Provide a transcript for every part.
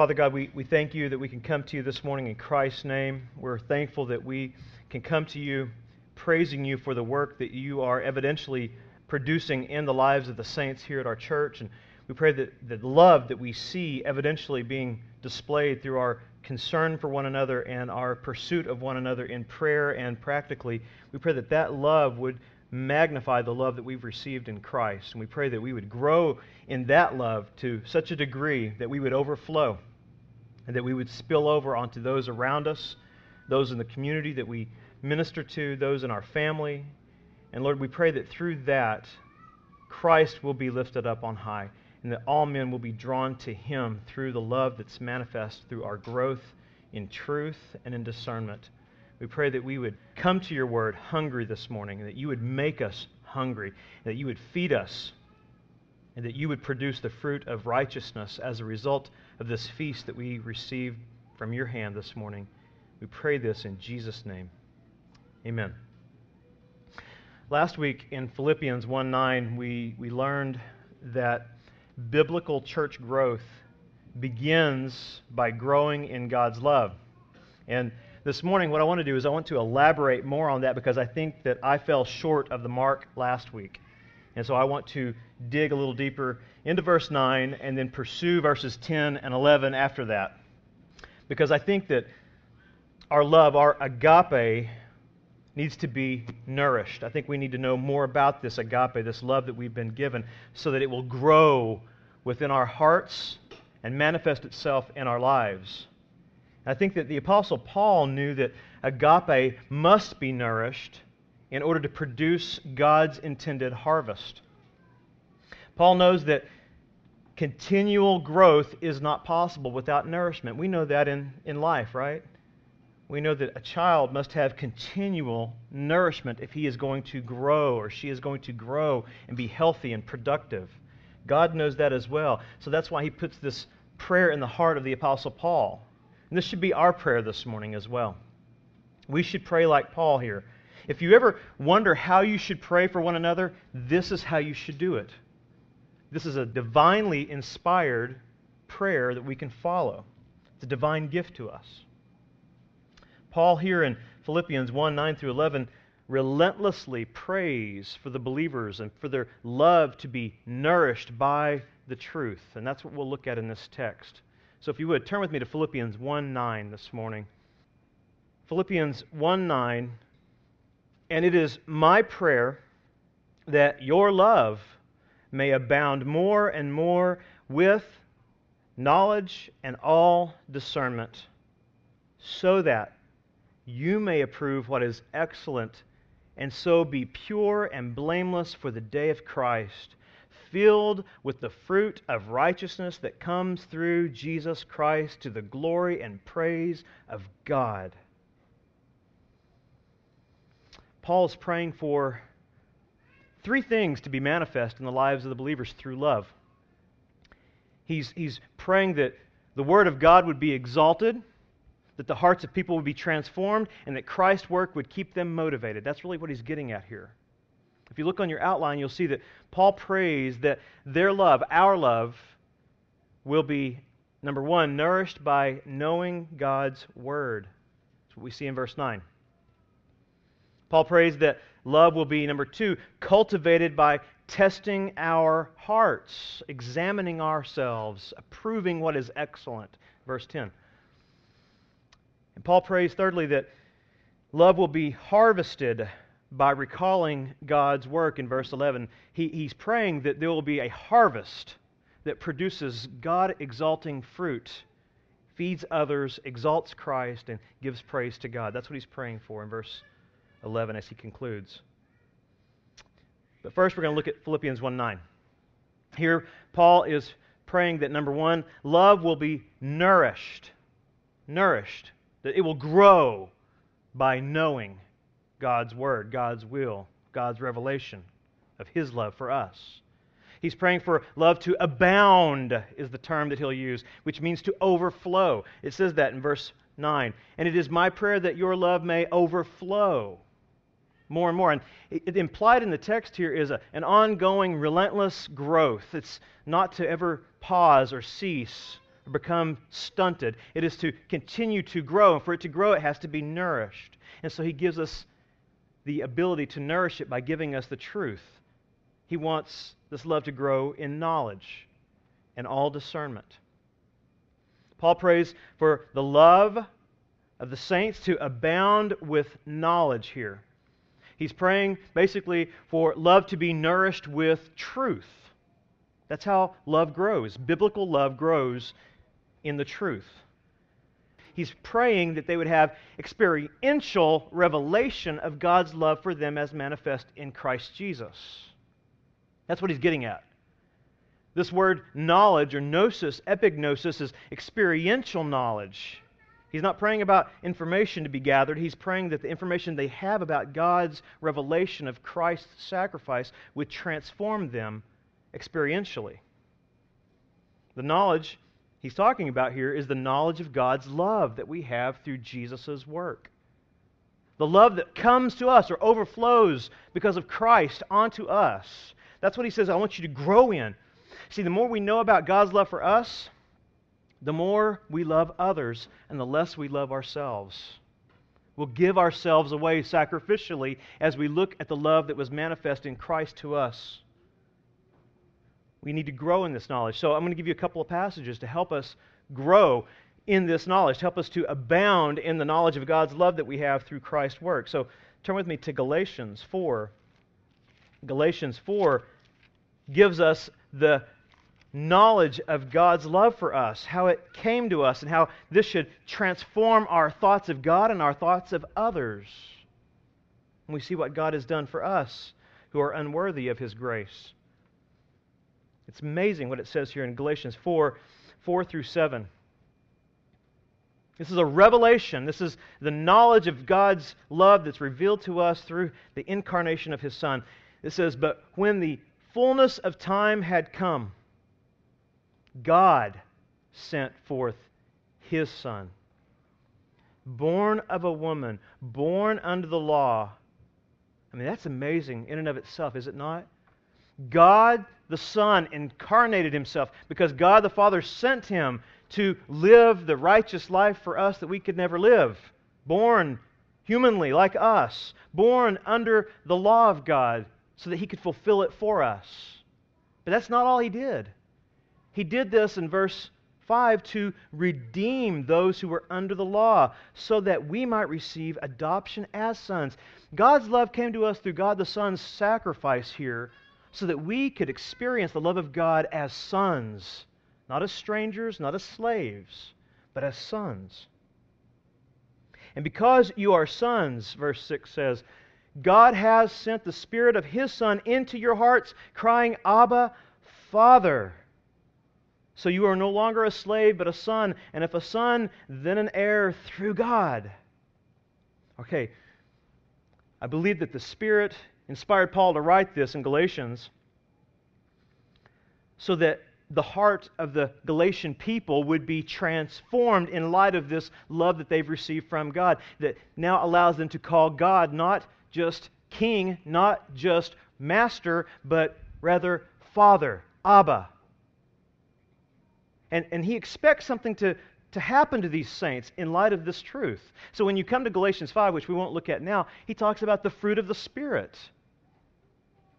Father God, we, we thank you that we can come to you this morning in Christ's name. We're thankful that we can come to you praising you for the work that you are evidentially producing in the lives of the saints here at our church. And we pray that the love that we see evidentially being displayed through our concern for one another and our pursuit of one another in prayer and practically, we pray that that love would magnify the love that we've received in Christ. And we pray that we would grow in that love to such a degree that we would overflow and that we would spill over onto those around us, those in the community that we minister to, those in our family. And Lord, we pray that through that, Christ will be lifted up on high and that all men will be drawn to him through the love that's manifest through our growth in truth and in discernment. We pray that we would come to your word hungry this morning, that you would make us hungry, that you would feed us, and that you would produce the fruit of righteousness as a result of this feast that we received from your hand this morning. We pray this in Jesus' name. Amen. Last week in Philippians 1 9, we, we learned that biblical church growth begins by growing in God's love. And this morning, what I want to do is I want to elaborate more on that because I think that I fell short of the mark last week. And so I want to dig a little deeper into verse 9 and then pursue verses 10 and 11 after that. Because I think that our love, our agape, needs to be nourished. I think we need to know more about this agape, this love that we've been given, so that it will grow within our hearts and manifest itself in our lives. I think that the Apostle Paul knew that agape must be nourished in order to produce God's intended harvest. Paul knows that continual growth is not possible without nourishment. We know that in, in life, right? We know that a child must have continual nourishment if he is going to grow or she is going to grow and be healthy and productive. God knows that as well. So that's why he puts this prayer in the heart of the Apostle Paul. And this should be our prayer this morning as well. We should pray like Paul here. If you ever wonder how you should pray for one another, this is how you should do it. This is a divinely inspired prayer that we can follow. It's a divine gift to us. Paul, here in Philippians 1 9 through 11, relentlessly prays for the believers and for their love to be nourished by the truth. And that's what we'll look at in this text. So if you would, turn with me to Philippians 1 9 this morning. Philippians 1 9. And it is my prayer that your love may abound more and more with knowledge and all discernment, so that you may approve what is excellent, and so be pure and blameless for the day of Christ filled with the fruit of righteousness that comes through Jesus Christ to the glory and praise of God. Paul is praying for three things to be manifest in the lives of the believers through love. He's, he's praying that the Word of God would be exalted, that the hearts of people would be transformed, and that Christ's work would keep them motivated. That's really what he's getting at here. If you look on your outline, you'll see that Paul prays that their love, our love, will be, number one, nourished by knowing God's word. That's what we see in verse 9. Paul prays that love will be, number two, cultivated by testing our hearts, examining ourselves, approving what is excellent. Verse 10. And Paul prays, thirdly, that love will be harvested by recalling God's work in verse 11. He, he's praying that there will be a harvest that produces God exalting fruit, feeds others, exalts Christ, and gives praise to God. That's what he's praying for in verse 11 as he concludes. But first, we're going to look at Philippians 1 9. Here, Paul is praying that number one, love will be nourished. Nourished. That it will grow by knowing God's word, God's will, God's revelation of his love for us. He's praying for love to abound, is the term that he'll use, which means to overflow. It says that in verse 9. And it is my prayer that your love may overflow more and more. And it, implied in the text here is a, an ongoing, relentless growth. It's not to ever pause or cease, or become stunted. It is to continue to grow. And for it to grow, it has to be nourished. And so he gives us the ability to nourish it by giving us the truth. He wants this love to grow in knowledge and all discernment. Paul prays for the love of the saints to abound with knowledge here. He's praying basically for love to be nourished with truth. That's how love grows. Biblical love grows in the truth. He's praying that they would have experiential revelation of God's love for them as manifest in Christ Jesus. That's what he's getting at. This word knowledge or gnosis, epignosis, is experiential knowledge. He's not praying about information to be gathered. He's praying that the information they have about God's revelation of Christ's sacrifice would transform them experientially. The knowledge he's talking about here is the knowledge of God's love that we have through Jesus' work. The love that comes to us or overflows because of Christ onto us. That's what he says, I want you to grow in. See, the more we know about God's love for us, the more we love others and the less we love ourselves. We'll give ourselves away sacrificially as we look at the love that was manifest in Christ to us. We need to grow in this knowledge. So I'm going to give you a couple of passages to help us grow in this knowledge, to help us to abound in the knowledge of God's love that we have through Christ's work. So turn with me to Galatians 4. Galatians 4 gives us the knowledge of God's love for us, how it came to us, and how this should transform our thoughts of God and our thoughts of others. And we see what God has done for us who are unworthy of His grace. It's amazing what it says here in Galatians 4 4 through 7. This is a revelation. This is the knowledge of God's love that's revealed to us through the incarnation of His Son. It says, But when the fullness of time had come, God sent forth his son, born of a woman, born under the law. I mean, that's amazing in and of itself, is it not? God the Son incarnated himself because God the Father sent him to live the righteous life for us that we could never live. Born humanly, like us, born under the law of God so that he could fulfill it for us. But that's not all he did. He did this in verse 5 to redeem those who were under the law so that we might receive adoption as sons. God's love came to us through God the Son's sacrifice here so that we could experience the love of God as sons, not as strangers, not as slaves, but as sons. And because you are sons, verse 6 says, God has sent the Spirit of His Son into your hearts, crying, Abba, Father. So you are no longer a slave, but a son. And if a son, then an heir through God. Okay, I believe that the Spirit inspired Paul to write this in Galatians so that the heart of the Galatian people would be transformed in light of this love that they've received from God, that now allows them to call God not just king, not just master, but rather father, Abba. And, and he expects something to, to happen to these saints in light of this truth. So when you come to Galatians 5, which we won't look at now, he talks about the fruit of the Spirit.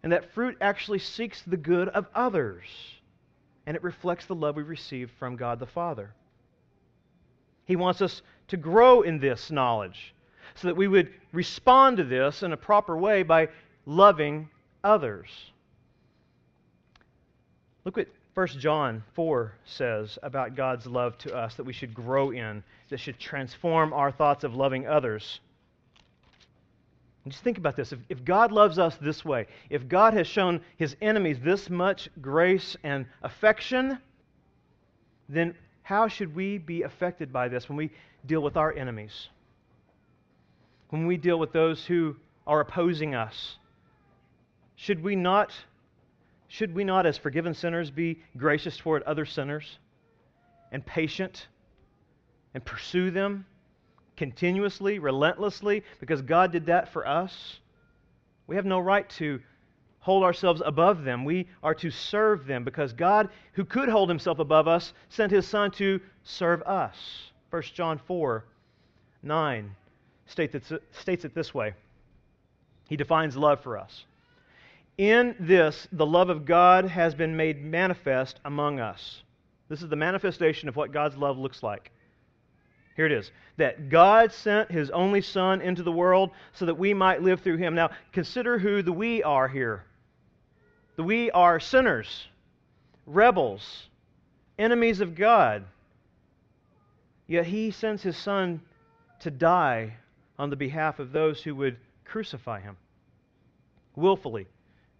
And that fruit actually seeks the good of others. And it reflects the love we receive from God the Father. He wants us to grow in this knowledge so that we would respond to this in a proper way by loving others. Look what 1 John 4 says about God's love to us that we should grow in, that should transform our thoughts of loving others. And just think about this. If, if God loves us this way, if God has shown his enemies this much grace and affection, then how should we be affected by this when we deal with our enemies? When we deal with those who are opposing us? Should we not should we not, as forgiven sinners, be gracious toward other sinners and patient and pursue them continuously, relentlessly, because God did that for us? We have no right to hold ourselves above them. We are to serve them because God, who could hold himself above us, sent his Son to serve us. 1 John 4 9 states it this way. He defines love for us. In this, the love of God has been made manifest among us. This is the manifestation of what God's love looks like. Here it is that God sent his only Son into the world so that we might live through him. Now, consider who the we are here. The we are sinners, rebels, enemies of God. Yet he sends his Son to die on the behalf of those who would crucify him willfully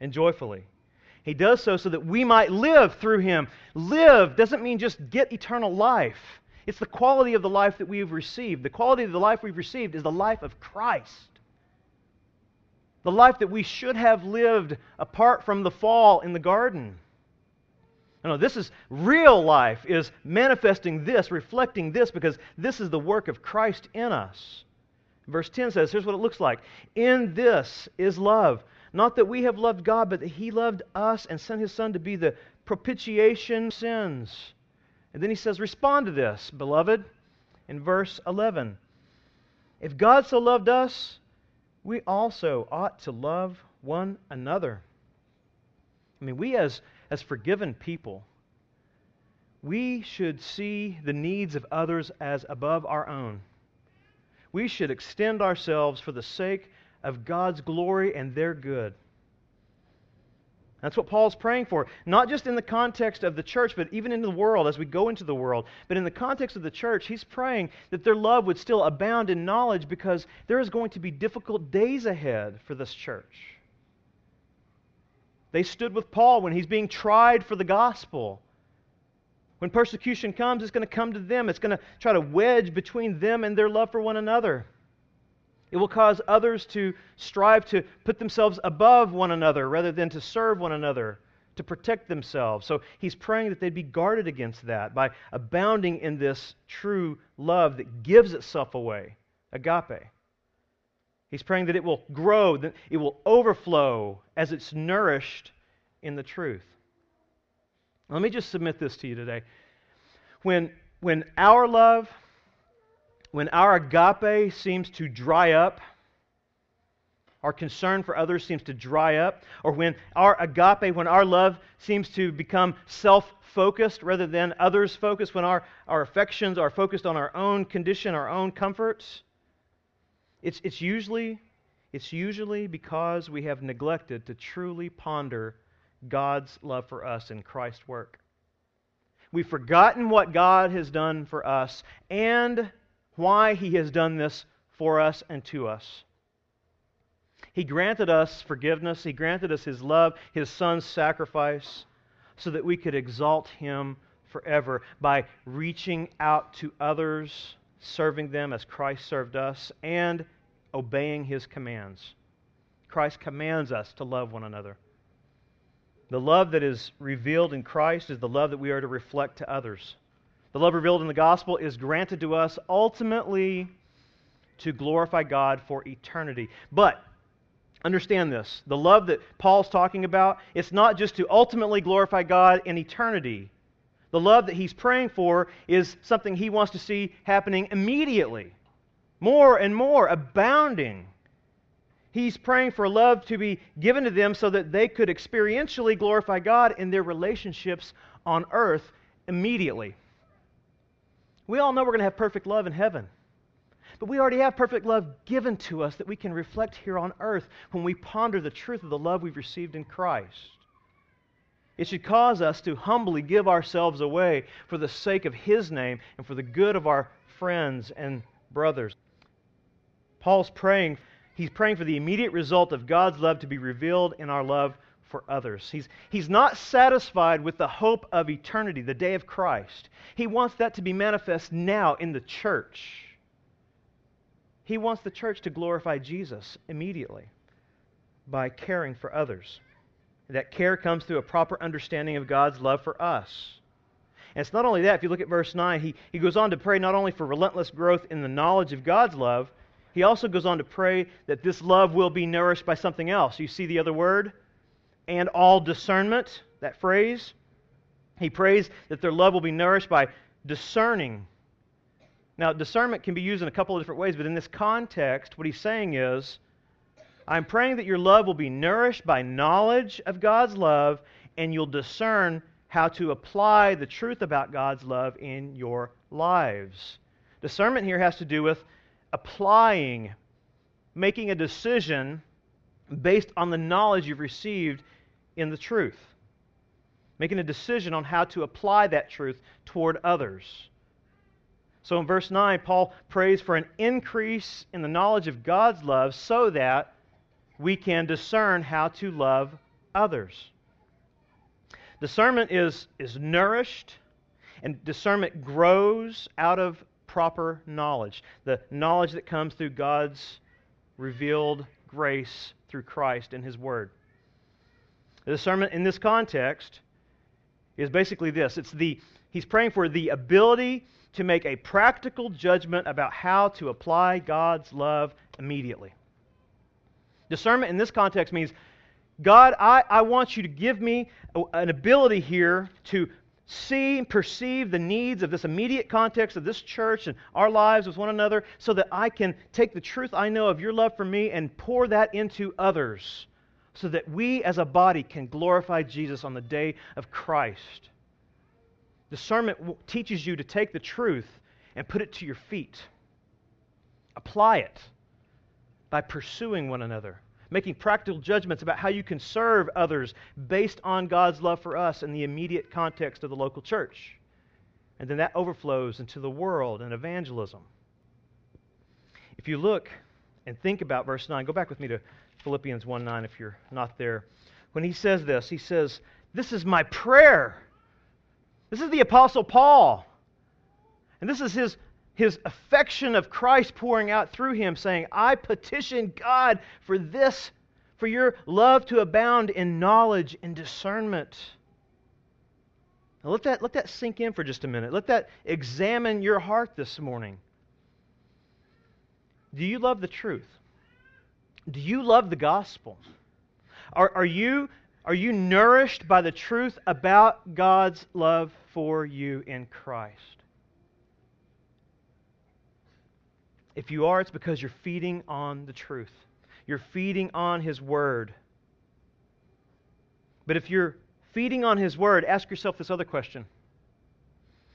and joyfully. He does so so that we might live through him. Live doesn't mean just get eternal life. It's the quality of the life that we've received. The quality of the life we've received is the life of Christ. The life that we should have lived apart from the fall in the garden. No, this is real life, is manifesting this, reflecting this, because this is the work of Christ in us. Verse 10 says, here's what it looks like. In this is love. Not that we have loved God, but that He loved us and sent His Son to be the propitiation sins. And then he says, Respond to this, beloved, in verse 11. If God so loved us, we also ought to love one another. I mean, we as, as forgiven people, we should see the needs of others as above our own. We should extend ourselves for the sake of God's glory and their good. That's what Paul's praying for. Not just in the context of the church, but even in the world as we go into the world. But in the context of the church, he's praying that their love would still abound in knowledge because there is going to be difficult days ahead for this church. They stood with Paul when he's being tried for the gospel. When persecution comes, it's going to come to them. It's going to try to wedge between them and their love for one another. It will cause others to strive to put themselves above one another rather than to serve one another, to protect themselves. So he's praying that they'd be guarded against that by abounding in this true love that gives itself away, agape. He's praying that it will grow, that it will overflow as it's nourished in the truth. Let me just submit this to you today. When, when our love when our agape seems to dry up, our concern for others seems to dry up, or when our agape, when our love seems to become self focused rather than others focused, when our, our affections are focused on our own condition, our own comforts, it's, it's, usually, it's usually because we have neglected to truly ponder God's love for us in Christ's work. We've forgotten what God has done for us and why he has done this for us and to us. He granted us forgiveness, he granted us his love, his son's sacrifice, so that we could exalt him forever by reaching out to others, serving them as Christ served us, and obeying his commands. Christ commands us to love one another. The love that is revealed in Christ is the love that we are to reflect to others. The love revealed in the gospel is granted to us ultimately to glorify God for eternity. But understand this the love that Paul's talking about, it's not just to ultimately glorify God in eternity. The love that he's praying for is something he wants to see happening immediately, more and more, abounding. He's praying for love to be given to them so that they could experientially glorify God in their relationships on earth immediately. We all know we're going to have perfect love in heaven. But we already have perfect love given to us that we can reflect here on earth when we ponder the truth of the love we've received in Christ. It should cause us to humbly give ourselves away for the sake of His name and for the good of our friends and brothers. Paul's praying, he's praying for the immediate result of God's love to be revealed in our love for others. He's, he's not satisfied with the hope of eternity, the day of Christ. He wants that to be manifest now in the church. He wants the church to glorify Jesus immediately by caring for others. That care comes through a proper understanding of God's love for us. And it's not only that, if you look at verse 9, he, he goes on to pray not only for relentless growth in the knowledge of God's love, he also goes on to pray that this love will be nourished by something else. You see the other word? And all discernment, that phrase. He prays that their love will be nourished by discerning. Now, discernment can be used in a couple of different ways, but in this context, what he's saying is I'm praying that your love will be nourished by knowledge of God's love, and you'll discern how to apply the truth about God's love in your lives. Discernment here has to do with applying, making a decision based on the knowledge you've received in the truth. Making a decision on how to apply that truth toward others. So in verse 9, Paul prays for an increase in the knowledge of God's love so that we can discern how to love others. Discernment is, is nourished, and discernment grows out of proper knowledge the knowledge that comes through God's revealed grace through Christ and His Word. The discernment in this context is basically this it's the, he's praying for the ability to make a practical judgment about how to apply God's love immediately. Discernment in this context means God, I, I want you to give me an ability here to see and perceive the needs of this immediate context of this church and our lives with one another so that I can take the truth I know of your love for me and pour that into others so that we as a body can glorify Jesus on the day of Christ. Discernment teaches you to take the truth and put it to your feet. Apply it by pursuing one another, making practical judgments about how you can serve others based on God's love for us in the immediate context of the local church. And then that overflows into the world and evangelism. If you look and think about verse 9, go back with me to Philippians 1 9 if you're not there. When he says this, he says, This is my prayer. This is the Apostle Paul. And this is his his affection of Christ pouring out through him, saying, I petition God for this, for your love to abound in knowledge and discernment. Now let that, let that sink in for just a minute. Let that examine your heart this morning. Do you love the truth? Do you love the gospel? Are, are, you, are you nourished by the truth about God's love for you in Christ? If you are, it's because you're feeding on the truth. You're feeding on His Word. But if you're feeding on His Word, ask yourself this other question.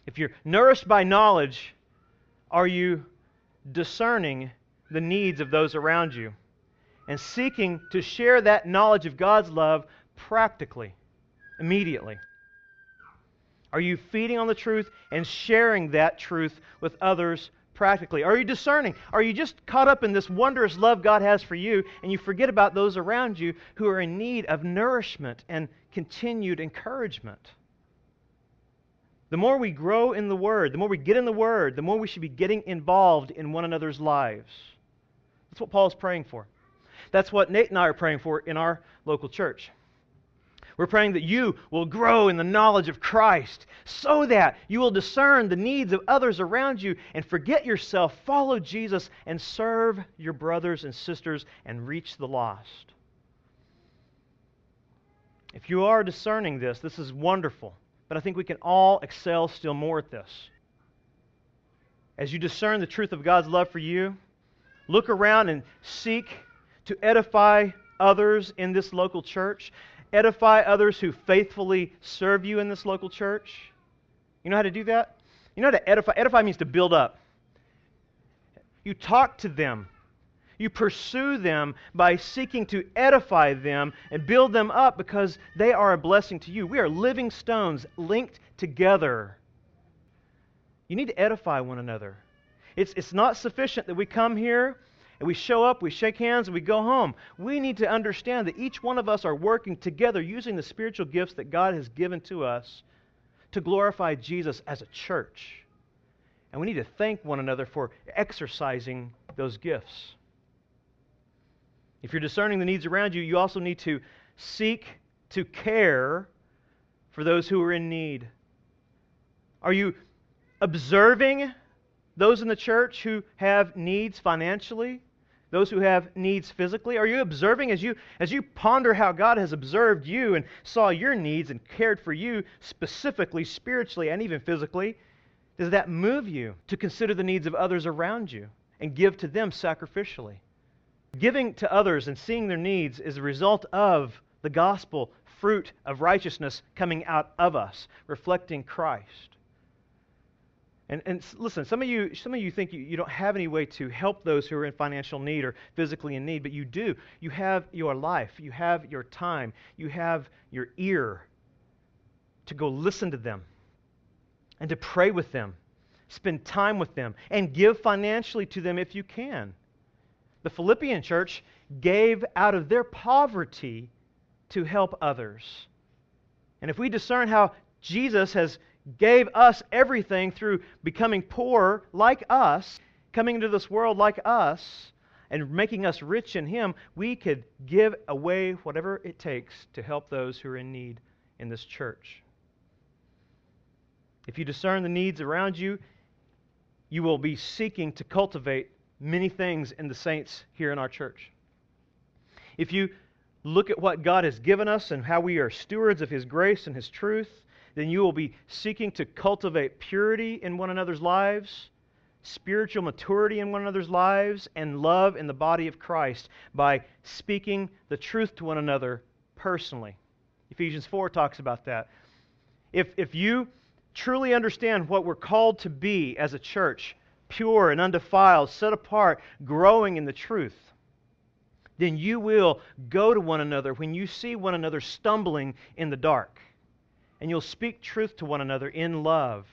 If you're nourished by knowledge, are you discerning the needs of those around you and seeking to share that knowledge of God's love practically, immediately? Are you feeding on the truth and sharing that truth with others practically? Are you discerning? Are you just caught up in this wondrous love God has for you and you forget about those around you who are in need of nourishment and continued encouragement? The more we grow in the Word, the more we get in the Word, the more we should be getting involved in one another's lives. That's what Paul is praying for. That's what Nate and I are praying for in our local church. We're praying that you will grow in the knowledge of Christ so that you will discern the needs of others around you and forget yourself, follow Jesus, and serve your brothers and sisters and reach the lost. If you are discerning this, this is wonderful, but I think we can all excel still more at this. As you discern the truth of God's love for you, look around and seek to edify others in this local church edify others who faithfully serve you in this local church? You know how to do that? You know how to edify? Edify means to build up. You talk to them. You pursue them by seeking to edify them and build them up because they are a blessing to you. We are living stones linked together. You need to edify one another. It's, it's not sufficient that we come here and we show up, we shake hands, and we go home. We need to understand that each one of us are working together using the spiritual gifts that God has given to us to glorify Jesus as a church. And we need to thank one another for exercising those gifts. If you're discerning the needs around you, you also need to seek to care for those who are in need. Are you observing those in the church who have needs financially? Those who have needs physically? Are you observing as you as you ponder how God has observed you and saw your needs and cared for you specifically spiritually and even physically? Does that move you to consider the needs of others around you and give to them sacrificially? Giving to others and seeing their needs is a result of the gospel fruit of righteousness coming out of us, reflecting Christ. And, and listen, some of you, some of you think you, you don't have any way to help those who are in financial need or physically in need, but you do. You have your life, you have your time, you have your ear to go listen to them and to pray with them, spend time with them, and give financially to them if you can. The Philippian church gave out of their poverty to help others. And if we discern how Jesus has gave us everything through becoming poor like us, coming into this world like us, and making us rich in Him, we could give away whatever it takes to help those who are in need in this church. If you discern the needs around you, you will be seeking to cultivate many things in the saints here in our church. If you look at what God has given us and how we are stewards of His grace and His truth, then you will be seeking to cultivate purity in one another's lives, spiritual maturity in one another's lives, and love in the body of Christ by speaking the truth to one another personally. Ephesians 4 talks about that. If, if you truly understand what we're called to be as a church, pure and undefiled, set apart, growing in the truth, then you will go to one another when you see one another stumbling in the dark and you'll speak truth to one another in love.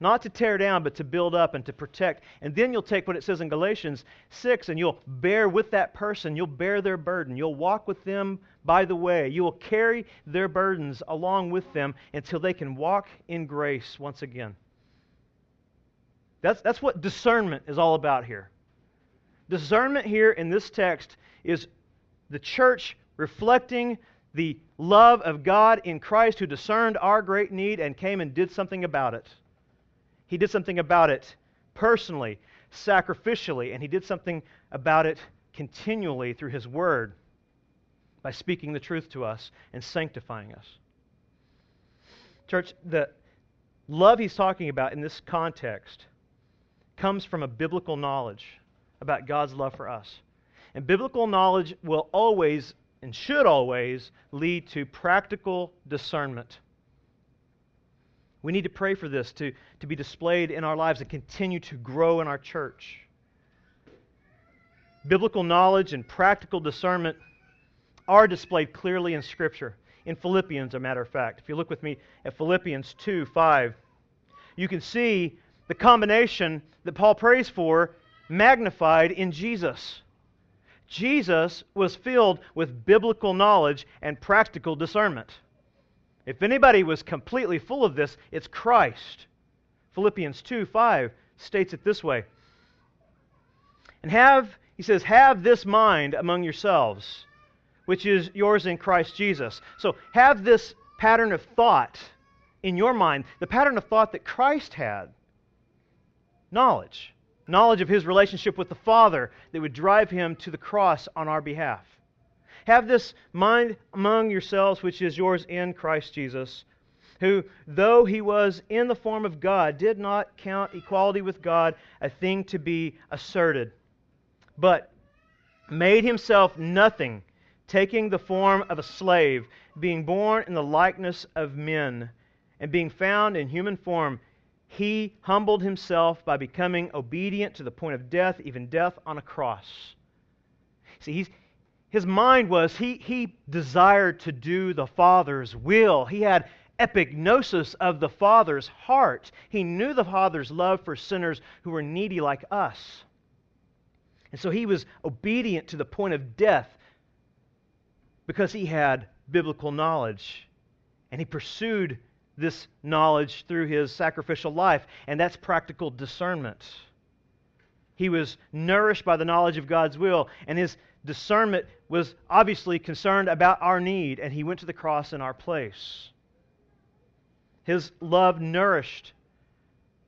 Not to tear down, but to build up and to protect. And then you'll take what it says in Galatians 6 and you'll bear with that person. You'll bear their burden. You'll walk with them by the way. You will carry their burdens along with them until they can walk in grace once again. That's, that's what discernment is all about here. Discernment here in this text is the church reflecting the love of God in Christ who discerned our great need and came and did something about it. He did something about it personally, sacrificially, and he did something about it continually through his word by speaking the truth to us and sanctifying us. Church, the love he's talking about in this context comes from a biblical knowledge about God's love for us. And biblical knowledge will always and should always lead to practical discernment. We need to pray for this to, to be displayed in our lives and continue to grow in our church. Biblical knowledge and practical discernment are displayed clearly in Scripture. In Philippians, a matter of fact. If you look with me at Philippians 2 5, you can see the combination that Paul prays for magnified in Jesus. Jesus was filled with biblical knowledge and practical discernment. If anybody was completely full of this, it's Christ. Philippians 2 5 states it this way. And have, he says, have this mind among yourselves, which is yours in Christ Jesus. So have this pattern of thought in your mind, the pattern of thought that Christ had knowledge knowledge of his relationship with the Father that would drive him to the cross on our behalf. Have this mind among yourselves, which is yours in Christ Jesus, who, though he was in the form of God, did not count equality with God a thing to be asserted, but made himself nothing, taking the form of a slave, being born in the likeness of men, and being found in human form he humbled himself by becoming obedient to the point of death, even death on a cross. See, his mind was, he, he desired to do the Father's will. He had epignosis of the Father's heart. He knew the Father's love for sinners who were needy like us. And so he was obedient to the point of death because he had biblical knowledge. And he pursued this knowledge through his sacrificial life, and that's practical discernment. He was nourished by the knowledge of God's will, and his discernment was obviously concerned about our need, and he went to the cross in our place. His love nourished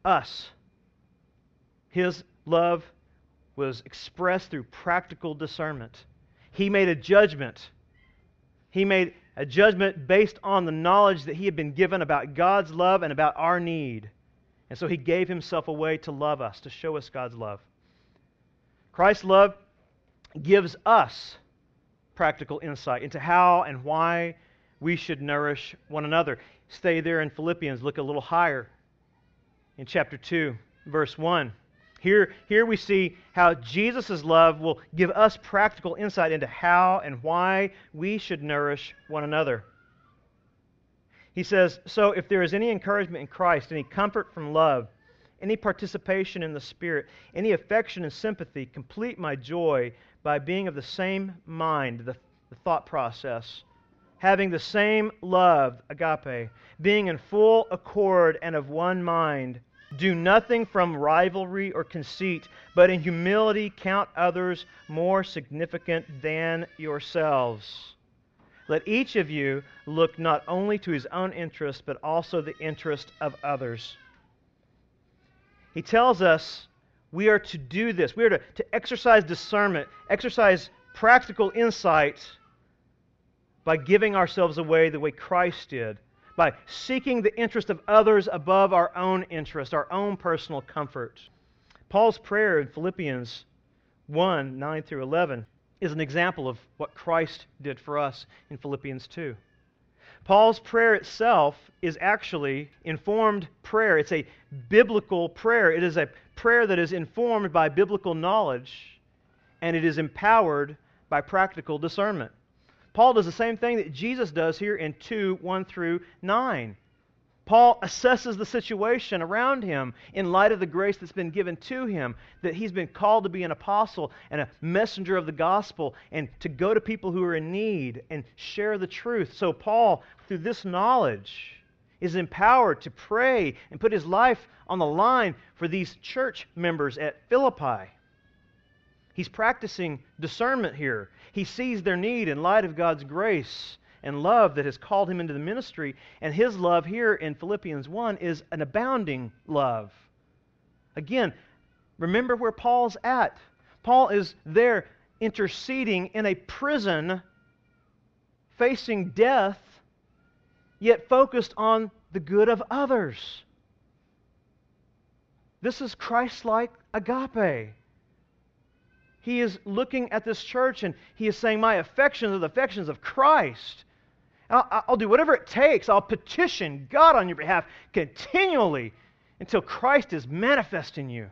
us. His love was expressed through practical discernment. He made a judgment. He made a judgment based on the knowledge that he had been given about God's love and about our need. And so he gave himself away to love us, to show us God's love. Christ's love gives us practical insight into how and why we should nourish one another. Stay there in Philippians, look a little higher in chapter 2, verse 1. Here, here we see how Jesus' love will give us practical insight into how and why we should nourish one another. He says, So if there is any encouragement in Christ, any comfort from love, any participation in the Spirit, any affection and sympathy, complete my joy by being of the same mind, the, the thought process, having the same love, agape, being in full accord and of one mind. Do nothing from rivalry or conceit, but in humility count others more significant than yourselves. Let each of you look not only to his own interest, but also the interest of others. He tells us we are to do this. We are to, to exercise discernment, exercise practical insight by giving ourselves away the way Christ did by seeking the interest of others above our own interest, our own personal comfort. Paul's prayer in Philippians 1 9 through 11 is an example of what Christ did for us in Philippians 2. Paul's prayer itself is actually informed prayer. It's a biblical prayer. It is a prayer that is informed by biblical knowledge, and it is empowered by practical discernment. Paul does the same thing that Jesus does here in 2 1 through 9. Paul assesses the situation around him in light of the grace that's been given to him, that he's been called to be an apostle and a messenger of the gospel and to go to people who are in need and share the truth. So, Paul, through this knowledge, is empowered to pray and put his life on the line for these church members at Philippi. He's practicing discernment here. He sees their need in light of God's grace and love that has called him into the ministry. And his love here in Philippians 1 is an abounding love. Again, remember where Paul's at. Paul is there interceding in a prison, facing death, yet focused on the good of others. This is Christ like agape. He is looking at this church and he is saying, My affections are the affections of Christ. I'll, I'll, do whatever it takes. I'll petition God on your behalf continually until Christ is manifest in you.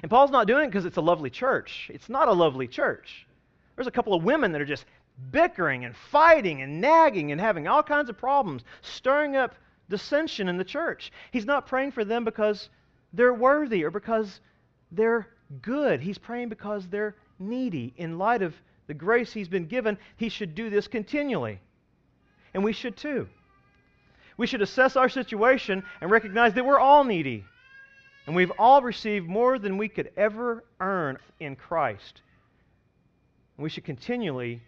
And Paul's not doing it because it's a lovely church. It's not a lovely church. There's a couple of women that are just bickering and fighting and nagging and having all kinds of problems, stirring up dissension in the church. He's not praying for them because they're worthy or because they're good. He's praying because they're needy. In light of the grace he's been given, he should do this continually. And we should too. We should assess our situation and recognize that we're all needy. And we've all received more than we could ever earn in Christ. And we should continually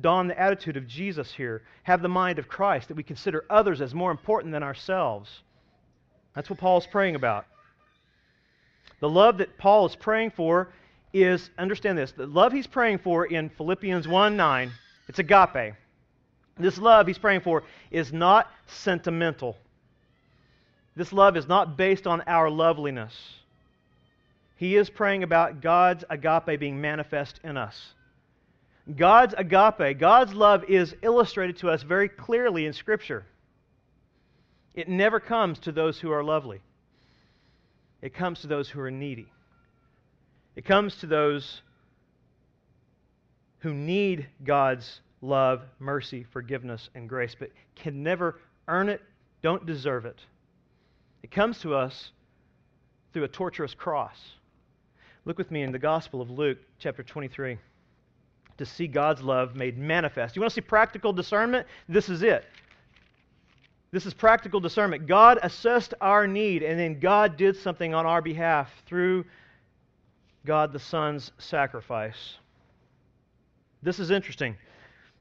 don the attitude of Jesus here, have the mind of Christ, that we consider others as more important than ourselves. That's what Paul's praying about. The love that Paul is praying for is, understand this, the love he's praying for in Philippians 1 9, it's agape. This love he's praying for is not sentimental. This love is not based on our loveliness. He is praying about God's agape being manifest in us. God's agape, God's love, is illustrated to us very clearly in Scripture. It never comes to those who are lovely. It comes to those who are needy. It comes to those who need God's love, mercy, forgiveness, and grace, but can never earn it, don't deserve it. It comes to us through a torturous cross. Look with me in the Gospel of Luke, chapter 23, to see God's love made manifest. You want to see practical discernment? This is it. This is practical discernment. God assessed our need, and then God did something on our behalf through God the Son's sacrifice. This is interesting.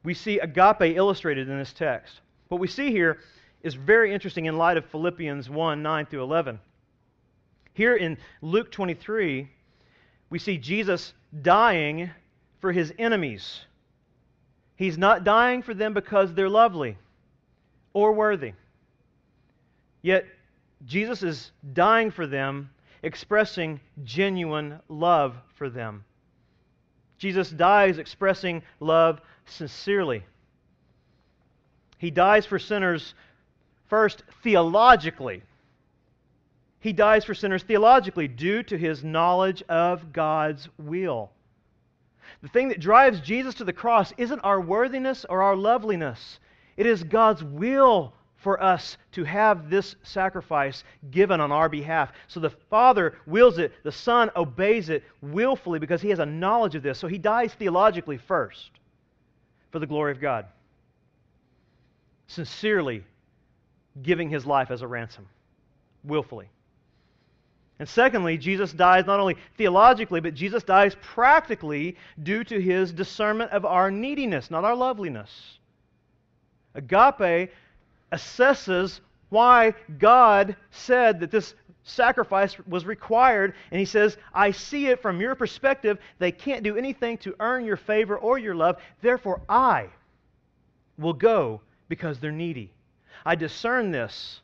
We see agape illustrated in this text. What we see here is very interesting in light of Philippians 1 9 through 11. Here in Luke 23, we see Jesus dying for his enemies. He's not dying for them because they're lovely or worthy. Yet, Jesus is dying for them, expressing genuine love for them. Jesus dies expressing love sincerely. He dies for sinners first theologically. He dies for sinners theologically due to his knowledge of God's will. The thing that drives Jesus to the cross isn't our worthiness or our loveliness, it is God's will for us to have this sacrifice given on our behalf. So the Father wills it, the Son obeys it willfully because he has a knowledge of this. So he dies theologically first for the glory of God, sincerely giving his life as a ransom, willfully. And secondly, Jesus dies not only theologically, but Jesus dies practically due to his discernment of our neediness, not our loveliness. Agape assesses why God said that this sacrifice was required, and he says, I see it from your perspective. They can't do anything to earn your favor or your love. Therefore, I will go because they're needy. I discern this.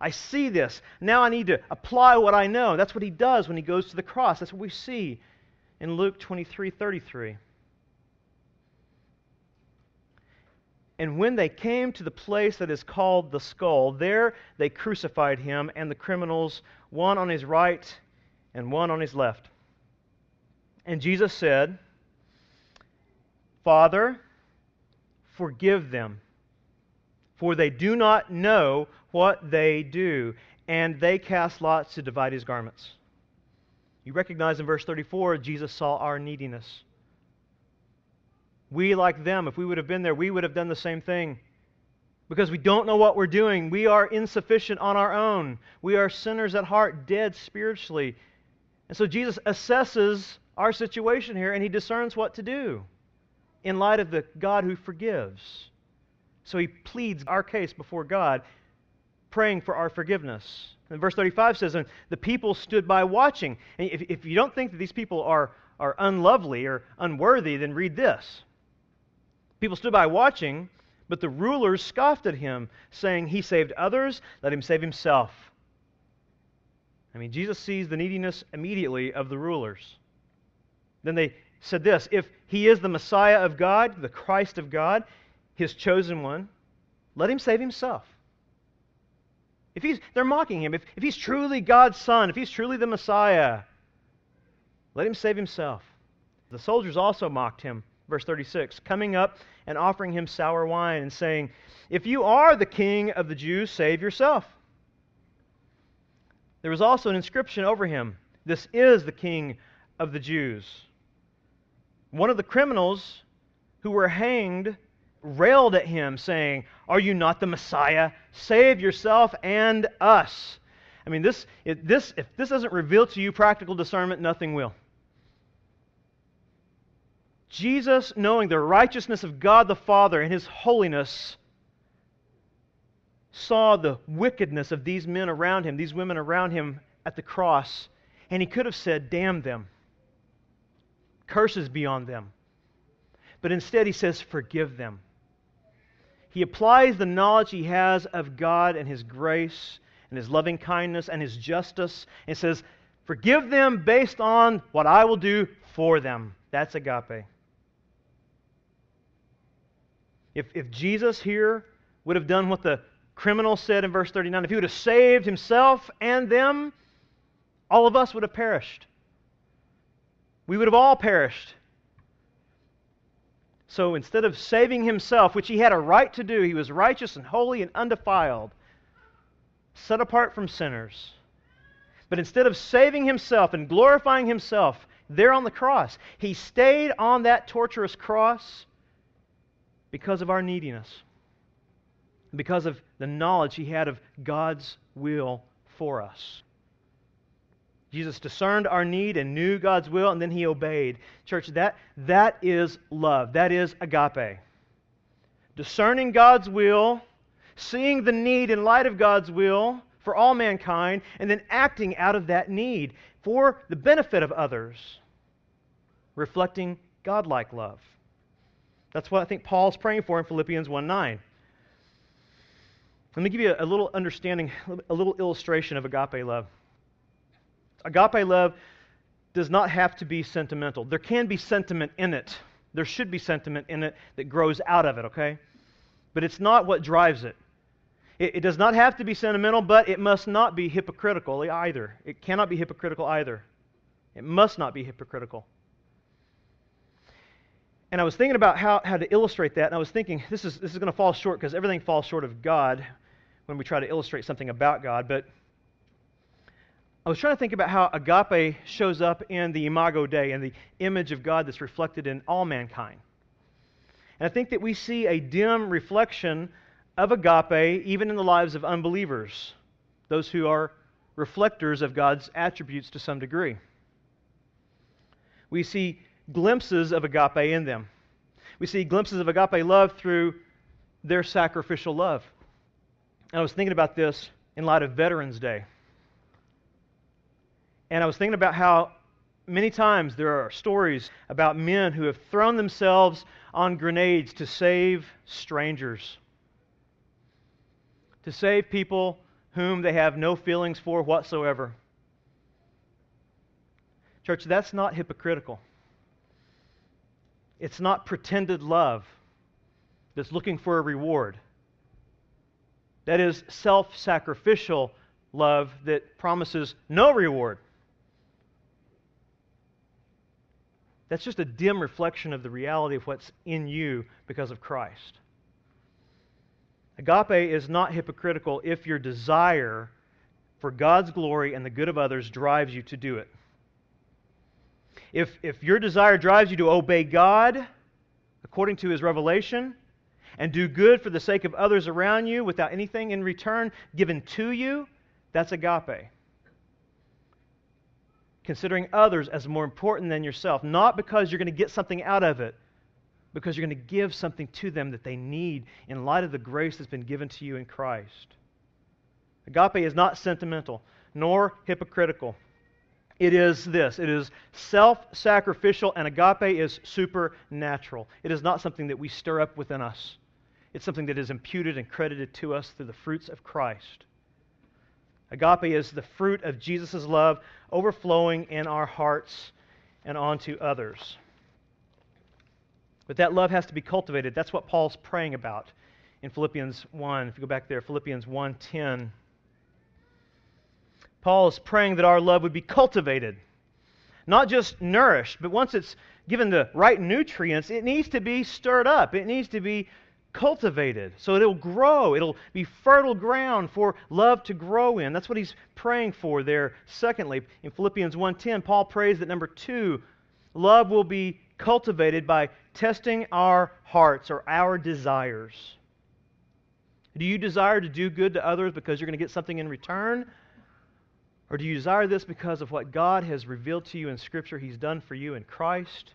I see this. Now I need to apply what I know. That's what he does when he goes to the cross. That's what we see in Luke 23 33. And when they came to the place that is called the skull, there they crucified him and the criminals, one on his right and one on his left. And Jesus said, Father, forgive them, for they do not know what they do. And they cast lots to divide his garments. You recognize in verse 34, Jesus saw our neediness. We, like them, if we would have been there, we would have done the same thing. Because we don't know what we're doing. We are insufficient on our own. We are sinners at heart, dead spiritually. And so Jesus assesses our situation here and he discerns what to do in light of the God who forgives. So he pleads our case before God, praying for our forgiveness. And verse 35 says, And the people stood by watching. And if, if you don't think that these people are, are unlovely or unworthy, then read this. People stood by watching, but the rulers scoffed at him, saying, He saved others, let him save himself. I mean, Jesus sees the neediness immediately of the rulers. Then they said this If he is the Messiah of God, the Christ of God, his chosen one, let him save himself. If he's, they're mocking him. If, if he's truly God's son, if he's truly the Messiah, let him save himself. The soldiers also mocked him. Verse 36 coming up and offering him sour wine and saying, If you are the king of the Jews, save yourself. There was also an inscription over him This is the king of the Jews. One of the criminals who were hanged railed at him, saying, Are you not the Messiah? Save yourself and us. I mean, this, it, this, if this doesn't reveal to you practical discernment, nothing will. Jesus, knowing the righteousness of God the Father and his holiness, saw the wickedness of these men around him, these women around him at the cross, and he could have said, Damn them. Curses be on them. But instead, he says, Forgive them. He applies the knowledge he has of God and his grace and his loving kindness and his justice and says, Forgive them based on what I will do for them. That's agape. If, if Jesus here would have done what the criminal said in verse 39, if he would have saved himself and them, all of us would have perished. We would have all perished. So instead of saving himself, which he had a right to do, he was righteous and holy and undefiled, set apart from sinners. But instead of saving himself and glorifying himself there on the cross, he stayed on that torturous cross because of our neediness, because of the knowledge he had of God's will for us. Jesus discerned our need and knew God's will, and then he obeyed. Church, that, that is love. That is agape. Discerning God's will, seeing the need in light of God's will for all mankind, and then acting out of that need for the benefit of others. reflecting godlike love. That's what I think Paul's praying for in Philippians 1 9. Let me give you a little understanding, a little illustration of agape love. Agape love does not have to be sentimental. There can be sentiment in it. There should be sentiment in it that grows out of it, okay? But it's not what drives it. It, it does not have to be sentimental, but it must not be hypocritical either. It cannot be hypocritical either. It must not be hypocritical. And I was thinking about how, how to illustrate that, and I was thinking this is, this is going to fall short because everything falls short of God when we try to illustrate something about God. But I was trying to think about how agape shows up in the imago Dei and the image of God that's reflected in all mankind. And I think that we see a dim reflection of agape even in the lives of unbelievers, those who are reflectors of God's attributes to some degree. We see glimpses of agape in them. We see glimpses of agape love through their sacrificial love. And I was thinking about this in light of Veterans Day. And I was thinking about how many times there are stories about men who have thrown themselves on grenades to save strangers, to save people whom they have no feelings for whatsoever. Church, that's not hypocritical. It's not pretended love that's looking for a reward. That is self sacrificial love that promises no reward. That's just a dim reflection of the reality of what's in you because of Christ. Agape is not hypocritical if your desire for God's glory and the good of others drives you to do it. If, if your desire drives you to obey God according to his revelation and do good for the sake of others around you without anything in return given to you, that's agape. Considering others as more important than yourself, not because you're going to get something out of it, because you're going to give something to them that they need in light of the grace that's been given to you in Christ. Agape is not sentimental nor hypocritical. It is this it is self sacrificial, and agape is supernatural. It is not something that we stir up within us, it's something that is imputed and credited to us through the fruits of Christ. Agape is the fruit of Jesus' love overflowing in our hearts and onto others. But that love has to be cultivated. That's what Paul's praying about in Philippians 1. If you go back there, Philippians 1:10. Paul is praying that our love would be cultivated, not just nourished, but once it's given the right nutrients, it needs to be stirred up. It needs to be cultivated so it'll grow. It'll be fertile ground for love to grow in. That's what he's praying for there. Secondly, in Philippians 1:10, Paul prays that number 2, love will be cultivated by testing our hearts or our desires. Do you desire to do good to others because you're going to get something in return? Or do you desire this because of what God has revealed to you in Scripture He's done for you in Christ,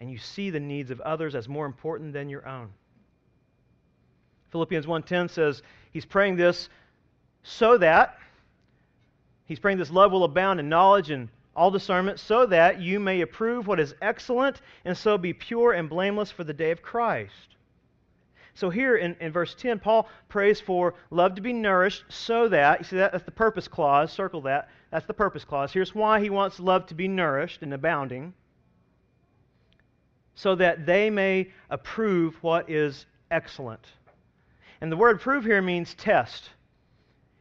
and you see the needs of others as more important than your own? Philippians 1:10 says he's praying this so that he's praying this love will abound in knowledge and all discernment so that you may approve what is excellent and so be pure and blameless for the day of Christ. So here in, in verse 10, Paul prays for love to be nourished so that, you see that? That's the purpose clause. Circle that. That's the purpose clause. Here's why he wants love to be nourished and abounding so that they may approve what is excellent. And the word approve here means test.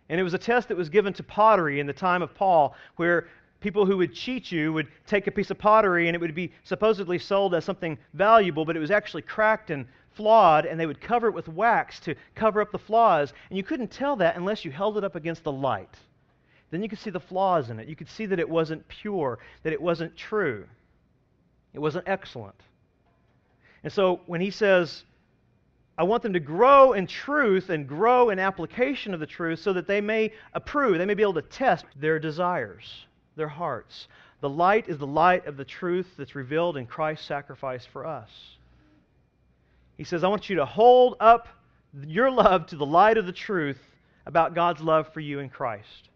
And it was a test that was given to pottery in the time of Paul, where people who would cheat you would take a piece of pottery and it would be supposedly sold as something valuable, but it was actually cracked and flawed, and they would cover it with wax to cover up the flaws. And you couldn't tell that unless you held it up against the light. Then you could see the flaws in it. You could see that it wasn't pure, that it wasn't true, it wasn't excellent. And so when he says, I want them to grow in truth and grow in application of the truth so that they may approve, they may be able to test their desires, their hearts. The light is the light of the truth that's revealed in Christ's sacrifice for us. He says, I want you to hold up your love to the light of the truth about God's love for you in Christ.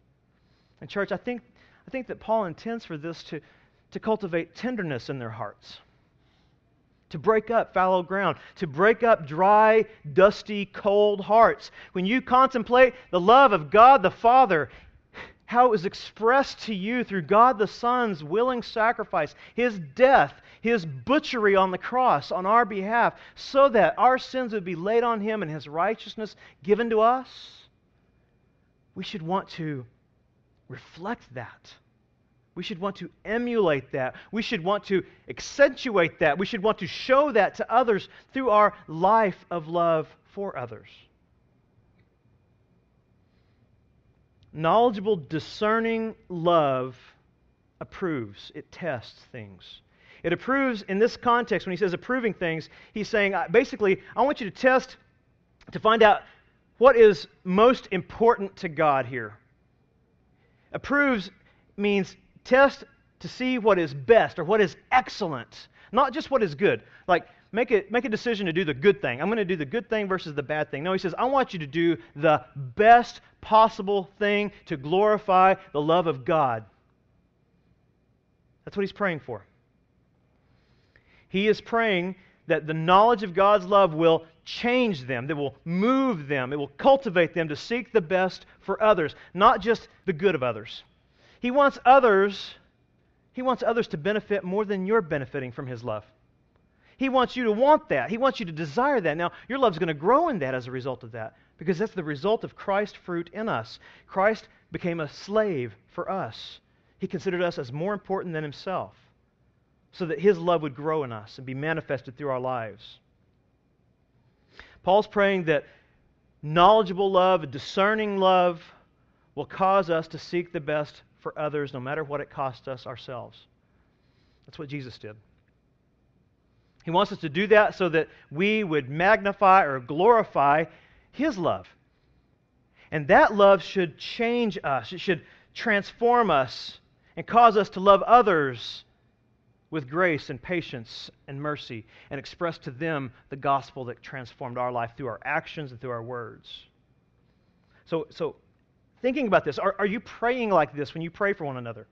And, church, I think, I think that Paul intends for this to, to cultivate tenderness in their hearts, to break up fallow ground, to break up dry, dusty, cold hearts. When you contemplate the love of God the Father, how it was expressed to you through God the Son's willing sacrifice, his death, his butchery on the cross on our behalf, so that our sins would be laid on him and his righteousness given to us, we should want to reflect that. We should want to emulate that. We should want to accentuate that. We should want to show that to others through our life of love for others. Knowledgeable, discerning love approves, it tests things. It approves in this context, when he says approving things, he's saying uh, basically, I want you to test to find out what is most important to God here. Approves means test to see what is best or what is excellent, not just what is good. Like, make a, make a decision to do the good thing. I'm going to do the good thing versus the bad thing. No, he says, I want you to do the best possible thing to glorify the love of God. That's what he's praying for. He is praying that the knowledge of God's love will change them, that will move them, it will cultivate them to seek the best for others, not just the good of others. He wants others, he wants others to benefit more than you're benefiting from his love. He wants you to want that. He wants you to desire that. Now, your love's going to grow in that as a result of that because that's the result of Christ's fruit in us. Christ became a slave for us. He considered us as more important than himself so that his love would grow in us and be manifested through our lives. Paul's praying that knowledgeable love, discerning love, will cause us to seek the best for others no matter what it costs us ourselves. That's what Jesus did. He wants us to do that so that we would magnify or glorify His love. And that love should change us, it should transform us and cause us to love others with grace and patience and mercy and express to them the gospel that transformed our life through our actions and through our words. So, so thinking about this, are, are you praying like this when you pray for one another?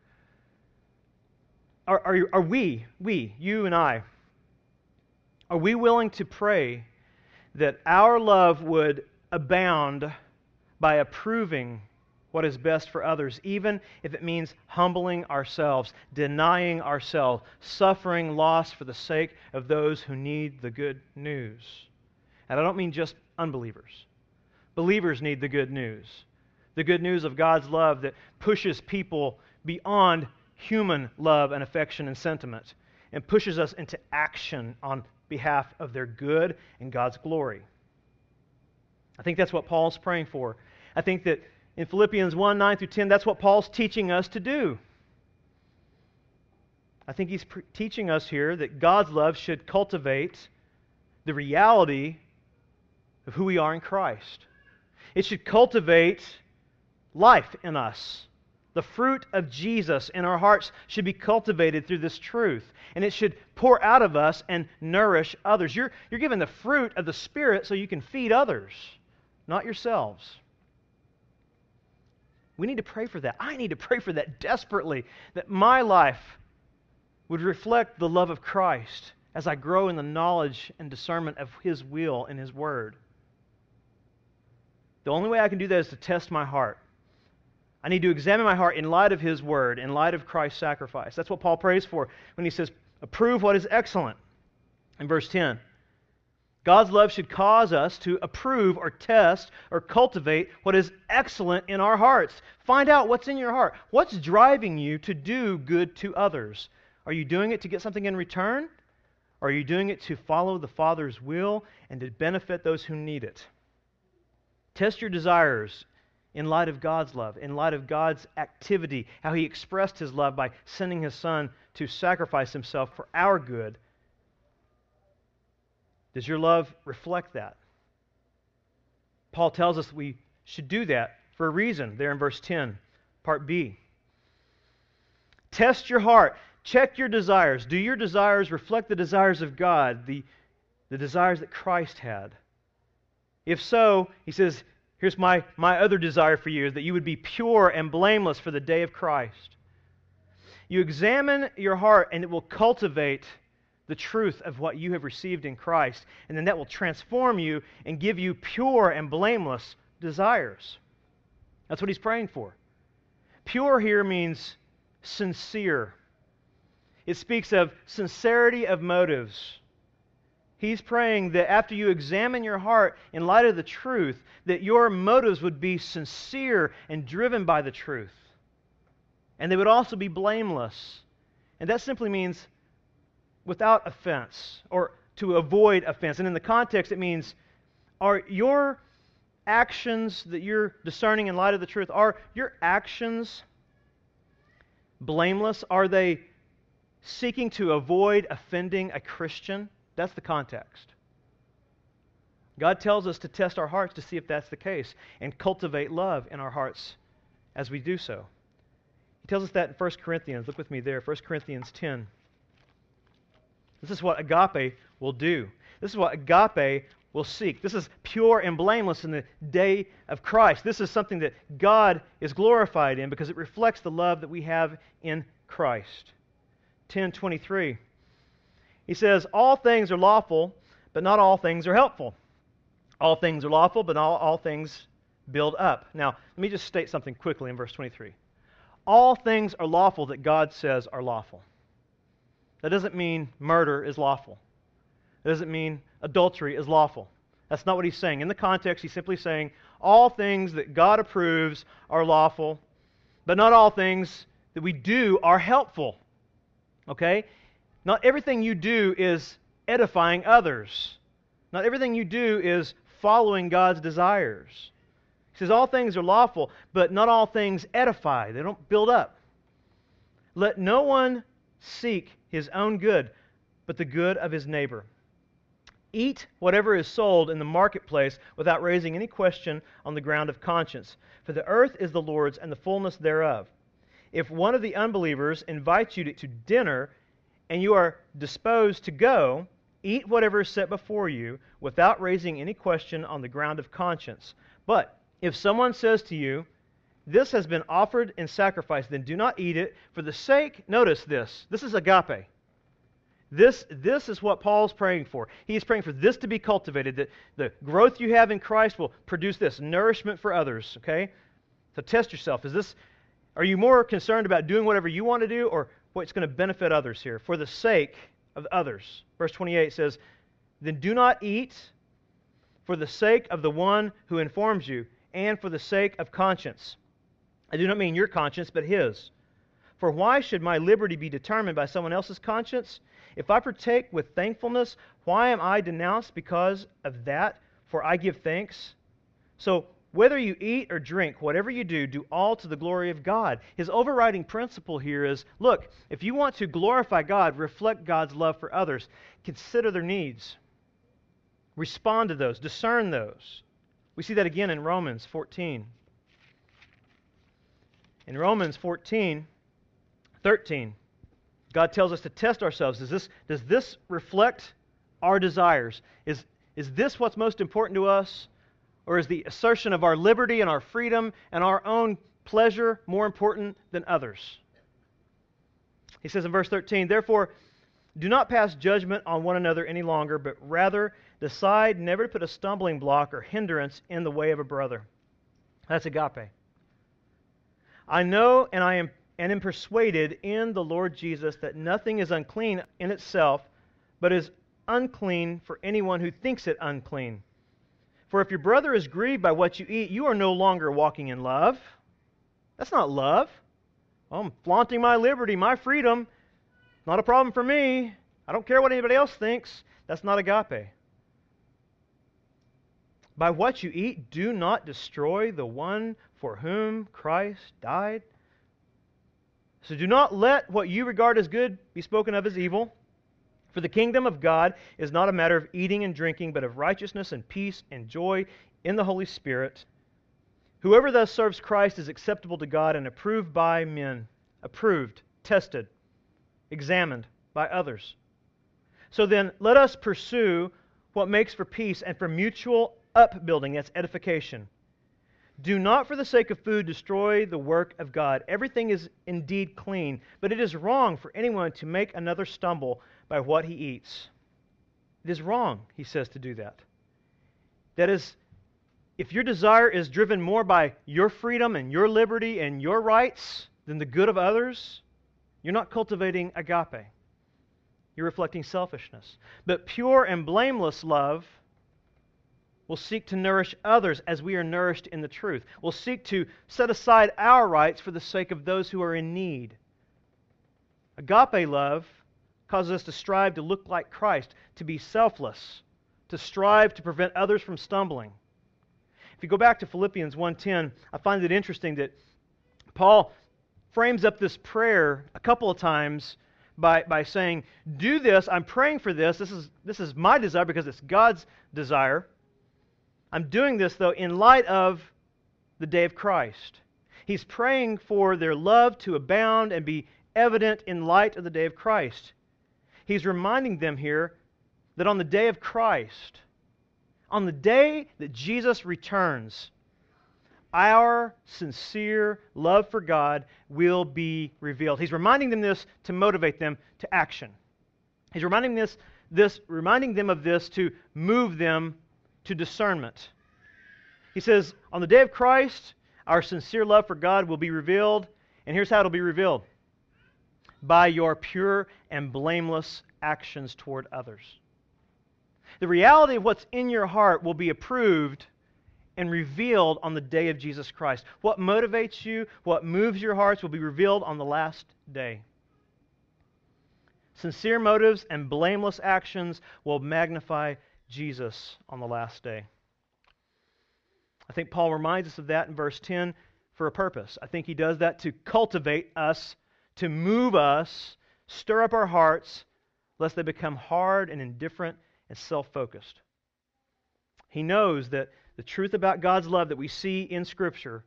Are, are, you, are we, we, you and I, are we willing to pray that our love would abound by approving what is best for others, even if it means humbling ourselves, denying ourselves, suffering loss for the sake of those who need the good news. And I don't mean just unbelievers. Believers need the good news. The good news of God's love that pushes people beyond human love and affection and sentiment and pushes us into action on behalf of their good and God's glory. I think that's what Paul's praying for. I think that in Philippians 1 9 through 10, that's what Paul's teaching us to do. I think he's pre- teaching us here that God's love should cultivate the reality of who we are in Christ. It should cultivate life in us. The fruit of Jesus in our hearts should be cultivated through this truth, and it should pour out of us and nourish others. You're, you're given the fruit of the Spirit so you can feed others, not yourselves. We need to pray for that. I need to pray for that desperately, that my life would reflect the love of Christ as I grow in the knowledge and discernment of His will and His Word. The only way I can do that is to test my heart. I need to examine my heart in light of His Word, in light of Christ's sacrifice. That's what Paul prays for when he says, Approve what is excellent. In verse 10. God's love should cause us to approve or test or cultivate what is excellent in our hearts. Find out what's in your heart. What's driving you to do good to others? Are you doing it to get something in return? Or are you doing it to follow the Father's will and to benefit those who need it? Test your desires in light of God's love, in light of God's activity, how He expressed His love by sending His Son to sacrifice Himself for our good does your love reflect that? Paul tells us we should do that for a reason there in verse 10, part B. Test your heart. Check your desires. Do your desires reflect the desires of God, the, the desires that Christ had? If so, he says, Here's my, my other desire for you is that you would be pure and blameless for the day of Christ. You examine your heart, and it will cultivate the truth of what you have received in Christ. And then that will transform you and give you pure and blameless desires. That's what he's praying for. Pure here means sincere, it speaks of sincerity of motives. He's praying that after you examine your heart in light of the truth, that your motives would be sincere and driven by the truth. And they would also be blameless. And that simply means without offense or to avoid offense. And in the context, it means are your actions that you're discerning in light of the truth, are your actions blameless? Are they seeking to avoid offending a Christian? That's the context. God tells us to test our hearts to see if that's the case and cultivate love in our hearts as we do so. He tells us that in 1 Corinthians. Look with me there, 1 Corinthians 10. This is what agape will do. This is what agape will seek. This is pure and blameless in the day of Christ. This is something that God is glorified in because it reflects the love that we have in Christ. 10:23 he says, All things are lawful, but not all things are helpful. All things are lawful, but not all, all things build up. Now, let me just state something quickly in verse 23. All things are lawful that God says are lawful. That doesn't mean murder is lawful. That doesn't mean adultery is lawful. That's not what he's saying. In the context, he's simply saying all things that God approves are lawful, but not all things that we do are helpful. Okay? Not everything you do is edifying others. Not everything you do is following God's desires. He says, All things are lawful, but not all things edify. They don't build up. Let no one seek his own good, but the good of his neighbor. Eat whatever is sold in the marketplace without raising any question on the ground of conscience. For the earth is the Lord's and the fullness thereof. If one of the unbelievers invites you to dinner and you are disposed to go, eat whatever is set before you without raising any question on the ground of conscience. But if someone says to you, This has been offered in sacrifice, then do not eat it for the sake, notice this, this is agape. This, this is what Paul's praying for. He's praying for this to be cultivated, that the growth you have in Christ will produce this nourishment for others, okay? So test yourself. Is this, are you more concerned about doing whatever you want to do, or what's going to benefit others here for the sake of others. Verse 28 says, Then do not eat for the sake of the one who informs you, and for the sake of conscience. I do not mean your conscience, but his. For why should my liberty be determined by someone else's conscience? If I partake with thankfulness, why am I denounced because of that? For I give thanks. So whether you eat or drink, whatever you do, do all to the glory of God. His overriding principle here is look, if you want to glorify God, reflect God's love for others, consider their needs, respond to those, discern those. We see that again in Romans 14. In Romans 14, 13, God tells us to test ourselves. Does this, does this reflect our desires? Is, is this what's most important to us? Or is the assertion of our liberty and our freedom and our own pleasure more important than others? He says in verse 13, Therefore, do not pass judgment on one another any longer, but rather decide never to put a stumbling block or hindrance in the way of a brother. That's agape. I know and I am and am persuaded in the Lord Jesus that nothing is unclean in itself, but is unclean for anyone who thinks it unclean. For if your brother is grieved by what you eat, you are no longer walking in love. That's not love. I'm flaunting my liberty, my freedom. Not a problem for me. I don't care what anybody else thinks. That's not agape. By what you eat, do not destroy the one for whom Christ died. So do not let what you regard as good be spoken of as evil. For the kingdom of God is not a matter of eating and drinking, but of righteousness and peace and joy in the Holy Spirit. Whoever thus serves Christ is acceptable to God and approved by men, approved, tested, examined by others. So then, let us pursue what makes for peace and for mutual upbuilding, that's edification. Do not for the sake of food destroy the work of God. Everything is indeed clean, but it is wrong for anyone to make another stumble by what he eats. It is wrong, he says, to do that. That is, if your desire is driven more by your freedom and your liberty and your rights than the good of others, you're not cultivating agape. You're reflecting selfishness. But pure and blameless love will seek to nourish others as we are nourished in the truth. We'll seek to set aside our rights for the sake of those who are in need. Agape love causes us to strive to look like Christ, to be selfless, to strive to prevent others from stumbling. If you go back to Philippians 1:10, I find it interesting that Paul frames up this prayer a couple of times by, by saying, Do this, I'm praying for this. This is, this is my desire because it's God's desire. I'm doing this, though, in light of the day of Christ. He's praying for their love to abound and be evident in light of the day of Christ. He's reminding them here that on the day of Christ, on the day that Jesus returns, our sincere love for God will be revealed. He's reminding them this to motivate them to action. He's reminding this, this reminding them of this to move them to discernment. He says, On the day of Christ, our sincere love for God will be revealed. And here's how it'll be revealed by your pure and blameless actions toward others. The reality of what's in your heart will be approved and revealed on the day of Jesus Christ. What motivates you, what moves your hearts, will be revealed on the last day. Sincere motives and blameless actions will magnify Jesus on the last day. I think Paul reminds us of that in verse 10 for a purpose. I think he does that to cultivate us, to move us, stir up our hearts, lest they become hard and indifferent and self focused. He knows that the truth about God's love that we see in Scripture,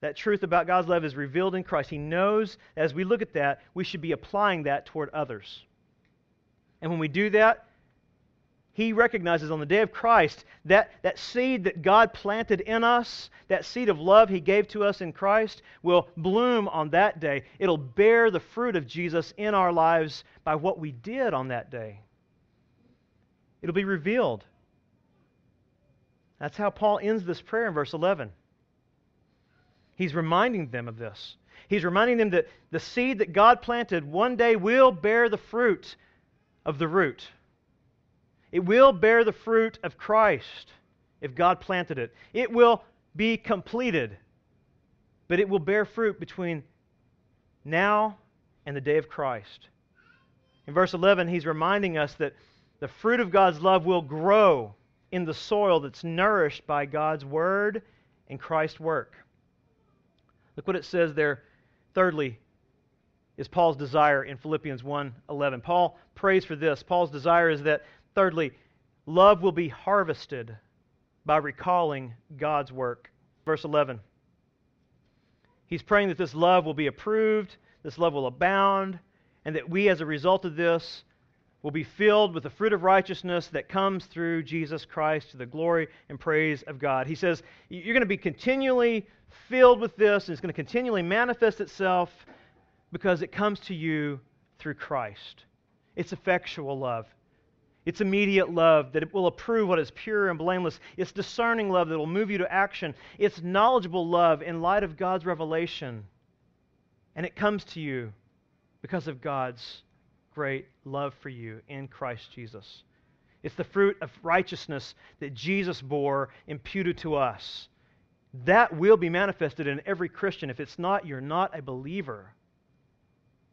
that truth about God's love is revealed in Christ. He knows as we look at that, we should be applying that toward others. And when we do that, he recognizes on the day of Christ that, that seed that God planted in us, that seed of love he gave to us in Christ, will bloom on that day. It'll bear the fruit of Jesus in our lives by what we did on that day. It'll be revealed. That's how Paul ends this prayer in verse 11. He's reminding them of this. He's reminding them that the seed that God planted one day will bear the fruit of the root. It will bear the fruit of Christ if God planted it. It will be completed, but it will bear fruit between now and the day of Christ. In verse 11, he's reminding us that the fruit of God's love will grow in the soil that's nourished by God's word and Christ's work. Look what it says there. Thirdly, is Paul's desire in Philippians 1:11. Paul prays for this. Paul's desire is that thirdly, love will be harvested by recalling God's work. Verse 11. He's praying that this love will be approved, this love will abound, and that we as a result of this will be filled with the fruit of righteousness that comes through Jesus Christ to the glory and praise of God. He says, You're going to be continually filled with this, and it's going to continually manifest itself because it comes to you through Christ. It's effectual love. It's immediate love that will approve what is pure and blameless. It's discerning love that will move you to action. It's knowledgeable love in light of God's revelation. And it comes to you because of God's great love for you in Christ Jesus. It's the fruit of righteousness that Jesus bore imputed to us. That will be manifested in every Christian. If it's not, you're not a believer.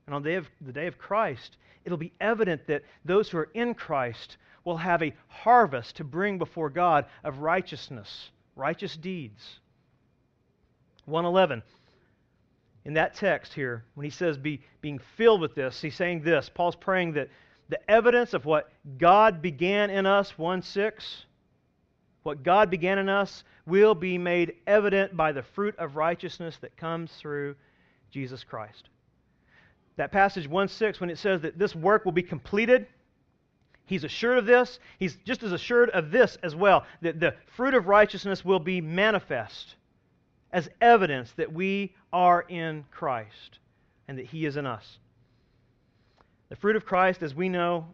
And on the day of, the day of Christ, it'll be evident that those who are in Christ will have a harvest to bring before God of righteousness, righteous deeds. 111 in that text here, when he says be, being filled with this, he's saying this. Paul's praying that the evidence of what God began in us, 1 6, what God began in us will be made evident by the fruit of righteousness that comes through Jesus Christ. That passage 1 6, when it says that this work will be completed, he's assured of this. He's just as assured of this as well, that the fruit of righteousness will be manifest as evidence that we are in Christ and that He is in us. The fruit of Christ, as we know,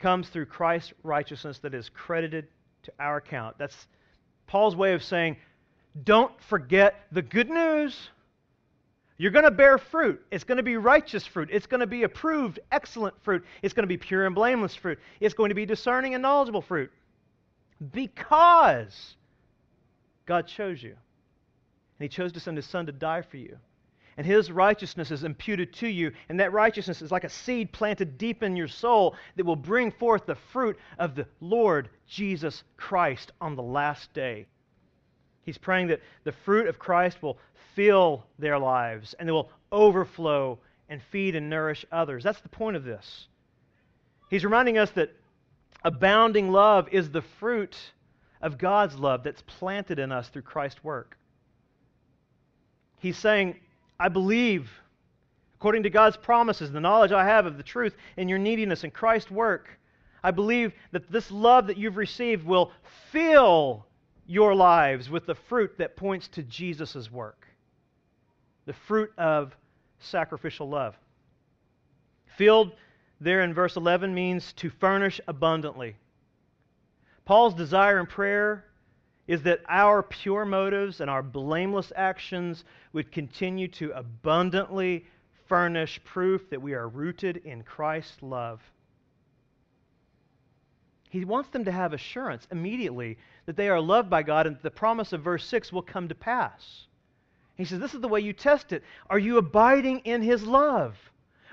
comes through Christ's righteousness that is credited to our account. That's Paul's way of saying, don't forget the good news. You're going to bear fruit. It's going to be righteous fruit. It's going to be approved, excellent fruit. It's going to be pure and blameless fruit. It's going to be discerning and knowledgeable fruit. Because God chose you. And He chose to send His Son to die for you. And His righteousness is imputed to you. And that righteousness is like a seed planted deep in your soul that will bring forth the fruit of the Lord Jesus Christ on the last day. He's praying that the fruit of Christ will fill their lives and they will overflow and feed and nourish others. That's the point of this. He's reminding us that abounding love is the fruit of God's love that's planted in us through Christ's work. He's saying, I believe, according to God's promises, the knowledge I have of the truth and your neediness in Christ's work, I believe that this love that you've received will fill your lives with the fruit that points to Jesus' work the fruit of sacrificial love. Filled there in verse 11 means to furnish abundantly. Paul's desire and prayer is that our pure motives and our blameless actions would continue to abundantly furnish proof that we are rooted in Christ's love. He wants them to have assurance immediately that they are loved by God and that the promise of verse 6 will come to pass. He says, This is the way you test it. Are you abiding in His love?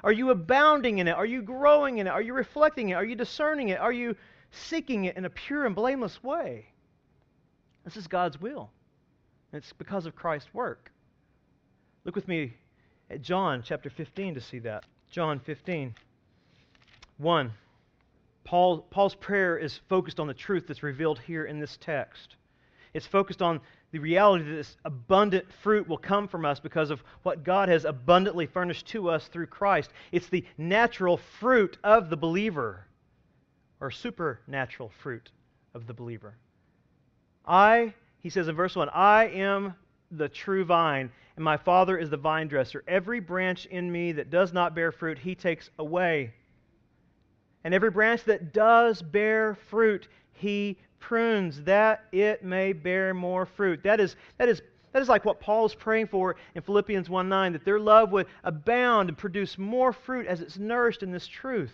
Are you abounding in it? Are you growing in it? Are you reflecting it? Are you discerning it? Are you seeking it in a pure and blameless way? This is God's will. It's because of Christ's work. Look with me at John chapter 15 to see that. John 15, 1. Paul, Paul's prayer is focused on the truth that's revealed here in this text. It's focused on the reality that this abundant fruit will come from us because of what God has abundantly furnished to us through Christ. It's the natural fruit of the believer, or supernatural fruit of the believer. I, he says in verse 1, I am the true vine, and my Father is the vine dresser. Every branch in me that does not bear fruit, he takes away and every branch that does bear fruit, he prunes that it may bear more fruit. That is, that is, that is like what Paul is praying for in Philippians 1 9, that their love would abound and produce more fruit as it's nourished in this truth.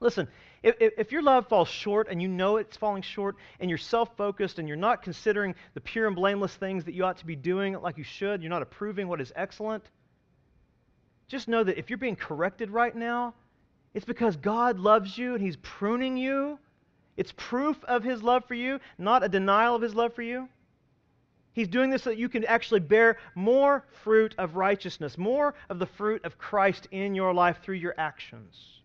Listen, if, if your love falls short and you know it's falling short and you're self focused and you're not considering the pure and blameless things that you ought to be doing like you should, you're not approving what is excellent, just know that if you're being corrected right now, it's because God loves you and He's pruning you. It's proof of His love for you, not a denial of His love for you. He's doing this so that you can actually bear more fruit of righteousness, more of the fruit of Christ in your life through your actions.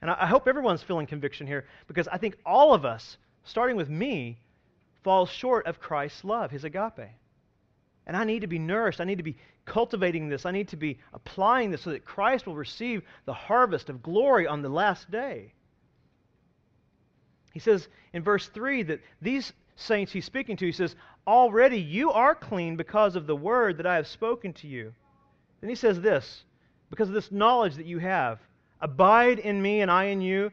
And I hope everyone's feeling conviction here because I think all of us, starting with me, fall short of Christ's love, His agape. And I need to be nourished. I need to be cultivating this. I need to be applying this so that Christ will receive the harvest of glory on the last day. He says in verse 3 that these saints he's speaking to, he says, Already you are clean because of the word that I have spoken to you. Then he says this because of this knowledge that you have abide in me and I in you.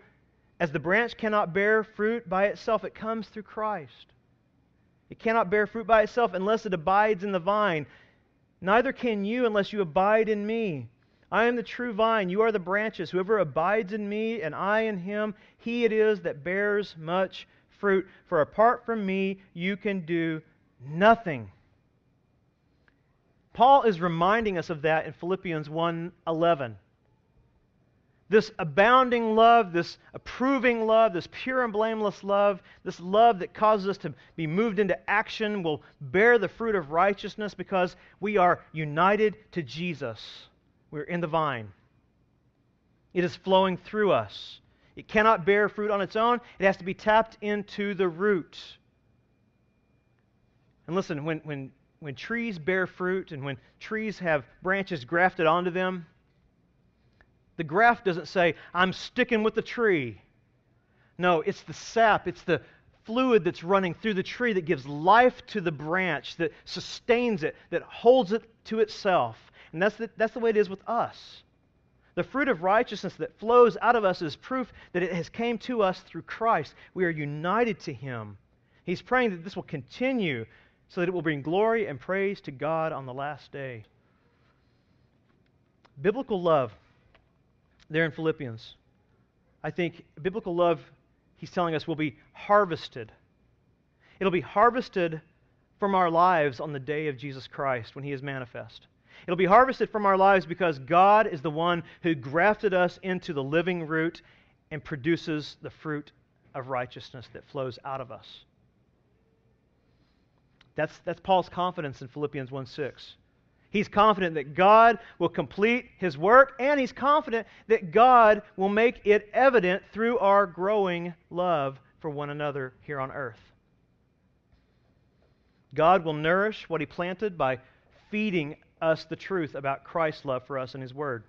As the branch cannot bear fruit by itself, it comes through Christ. It cannot bear fruit by itself unless it abides in the vine. Neither can you unless you abide in me. I am the true vine, you are the branches. Whoever abides in me and I in him, he it is that bears much fruit. For apart from me, you can do nothing. Paul is reminding us of that in Philippians 1:11 this abounding love, this approving love, this pure and blameless love, this love that causes us to be moved into action will bear the fruit of righteousness because we are united to Jesus. We're in the vine. It is flowing through us. It cannot bear fruit on its own, it has to be tapped into the root. And listen, when, when, when trees bear fruit and when trees have branches grafted onto them, the graft doesn't say, I'm sticking with the tree. No, it's the sap, it's the fluid that's running through the tree that gives life to the branch, that sustains it, that holds it to itself. And that's the, that's the way it is with us. The fruit of righteousness that flows out of us is proof that it has came to us through Christ. We are united to him. He's praying that this will continue so that it will bring glory and praise to God on the last day. Biblical love, there in Philippians, I think biblical love, he's telling us, will be harvested. It'll be harvested from our lives on the day of Jesus Christ when he is manifest. It'll be harvested from our lives because God is the one who grafted us into the living root and produces the fruit of righteousness that flows out of us. That's, that's Paul's confidence in Philippians 1 6. He's confident that God will complete his work, and he's confident that God will make it evident through our growing love for one another here on earth. God will nourish what he planted by feeding us the truth about Christ's love for us and his word.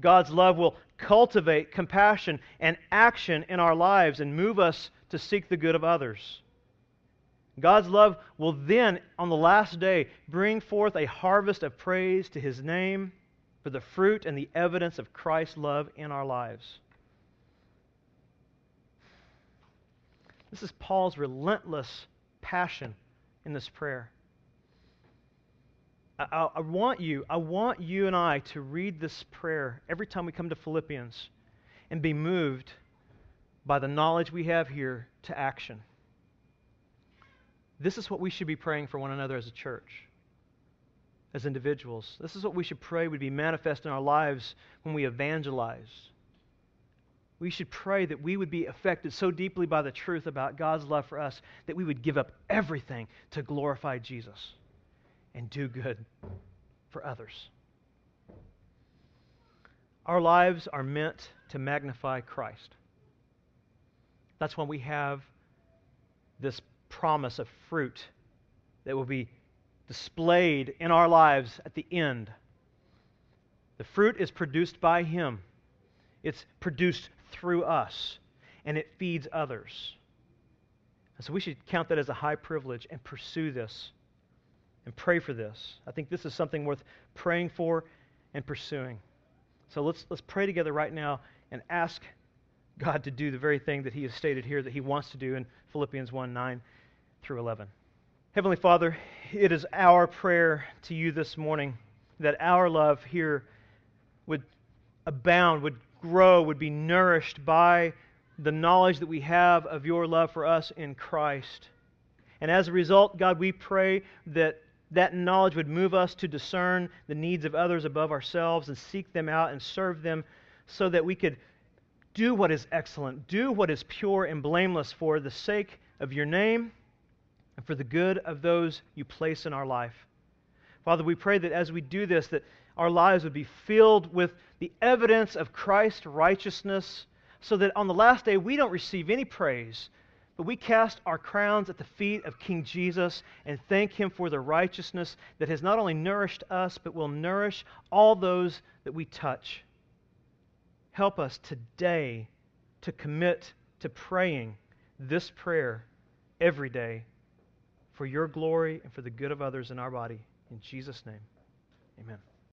God's love will cultivate compassion and action in our lives and move us to seek the good of others. God's love will then, on the last day, bring forth a harvest of praise to his name for the fruit and the evidence of Christ's love in our lives. This is Paul's relentless passion in this prayer. I, I, want you, I want you and I to read this prayer every time we come to Philippians and be moved by the knowledge we have here to action. This is what we should be praying for one another as a church, as individuals. This is what we should pray would be manifest in our lives when we evangelize. We should pray that we would be affected so deeply by the truth about God's love for us that we would give up everything to glorify Jesus and do good for others. Our lives are meant to magnify Christ. That's why we have this promise of fruit that will be displayed in our lives at the end. The fruit is produced by Him, it's produced through us, and it feeds others. And so we should count that as a high privilege and pursue this and pray for this. I think this is something worth praying for and pursuing. So let's, let's pray together right now and ask God to do the very thing that He has stated here that He wants to do in Philippians 1 9 through 11. Heavenly Father, it is our prayer to you this morning that our love here would abound, would grow, would be nourished by the knowledge that we have of your love for us in Christ. And as a result, God, we pray that that knowledge would move us to discern the needs of others above ourselves and seek them out and serve them so that we could do what is excellent, do what is pure and blameless for the sake of your name and for the good of those you place in our life. Father, we pray that as we do this, that our lives would be filled with the evidence of Christ's righteousness, so that on the last day we don't receive any praise, but we cast our crowns at the feet of King Jesus and thank him for the righteousness that has not only nourished us, but will nourish all those that we touch. Help us today to commit to praying this prayer every day for your glory and for the good of others in our body. In Jesus' name, amen.